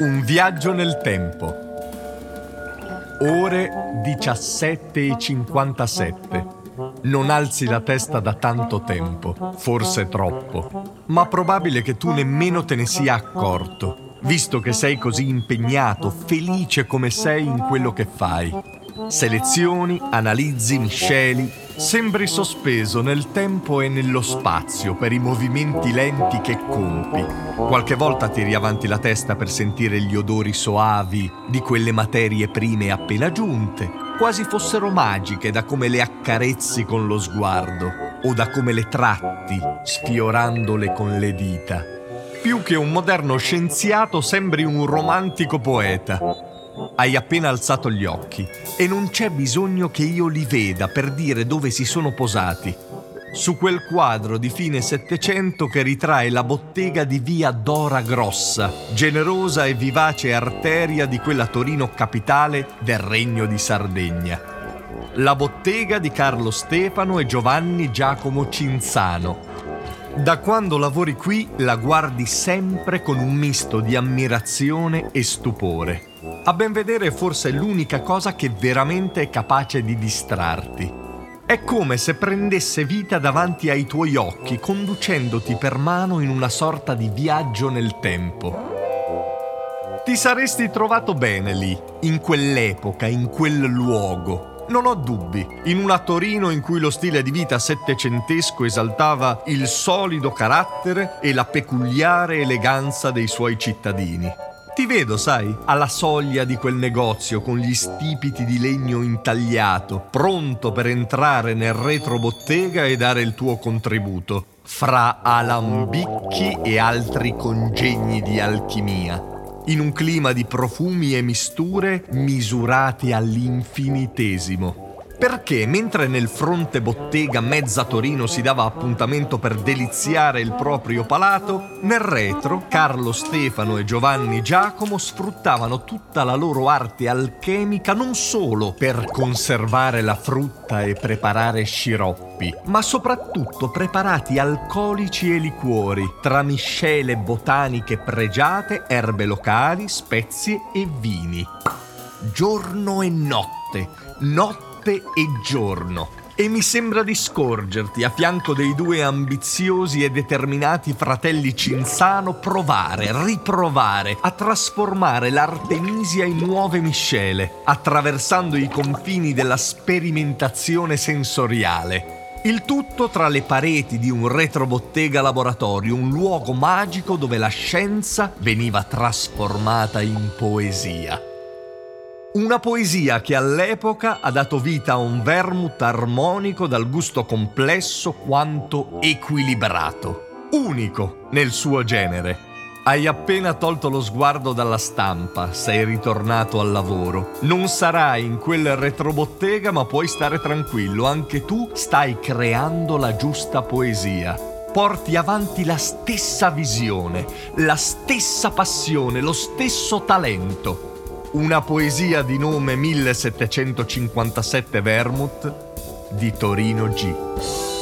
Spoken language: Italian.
Un viaggio nel tempo. Ore 17.57. Non alzi la testa da tanto tempo, forse troppo, ma probabile che tu nemmeno te ne sia accorto, visto che sei così impegnato, felice come sei in quello che fai. Selezioni, analizzi, misceli, sembri sospeso nel tempo e nello spazio per i movimenti lenti che compi. Qualche volta tiri avanti la testa per sentire gli odori soavi di quelle materie prime appena giunte, quasi fossero magiche da come le accarezzi con lo sguardo o da come le tratti sfiorandole con le dita. Più che un moderno scienziato sembri un romantico poeta hai appena alzato gli occhi e non c'è bisogno che io li veda per dire dove si sono posati. Su quel quadro di fine Settecento che ritrae la bottega di via Dora Grossa, generosa e vivace arteria di quella Torino capitale del Regno di Sardegna. La bottega di Carlo Stefano e Giovanni Giacomo Cinzano. Da quando lavori qui la guardi sempre con un misto di ammirazione e stupore. A ben vedere forse è l'unica cosa che veramente è capace di distrarti. È come se prendesse vita davanti ai tuoi occhi, conducendoti per mano in una sorta di viaggio nel tempo. Ti saresti trovato bene lì, in quell'epoca, in quel luogo. Non ho dubbi, in una Torino in cui lo stile di vita settecentesco esaltava il solido carattere e la peculiare eleganza dei suoi cittadini. Ti vedo, sai, alla soglia di quel negozio con gli stipiti di legno intagliato, pronto per entrare nel retrobottega e dare il tuo contributo, fra alambicchi e altri congegni di alchimia, in un clima di profumi e misture misurati all'infinitesimo. Perché mentre nel fronte bottega mezza Torino si dava appuntamento per deliziare il proprio palato, nel retro Carlo Stefano e Giovanni Giacomo sfruttavano tutta la loro arte alchemica non solo per conservare la frutta e preparare sciroppi, ma soprattutto preparati alcolici e liquori, tra miscele botaniche pregiate, erbe locali, spezie e vini. Giorno e notte, notte notte e giorno. E mi sembra di scorgerti, a fianco dei due ambiziosi e determinati fratelli Cinzano, provare, riprovare a trasformare l'Artemisia in nuove miscele, attraversando i confini della sperimentazione sensoriale. Il tutto tra le pareti di un retrobottega laboratorio, un luogo magico dove la scienza veniva trasformata in poesia. Una poesia che all'epoca ha dato vita a un vermouth armonico dal gusto complesso quanto equilibrato, unico nel suo genere. Hai appena tolto lo sguardo dalla stampa, sei ritornato al lavoro. Non sarai in quel retrobottega, ma puoi stare tranquillo, anche tu stai creando la giusta poesia. Porti avanti la stessa visione, la stessa passione, lo stesso talento una poesia di nome 1757 Vermouth di Torino G.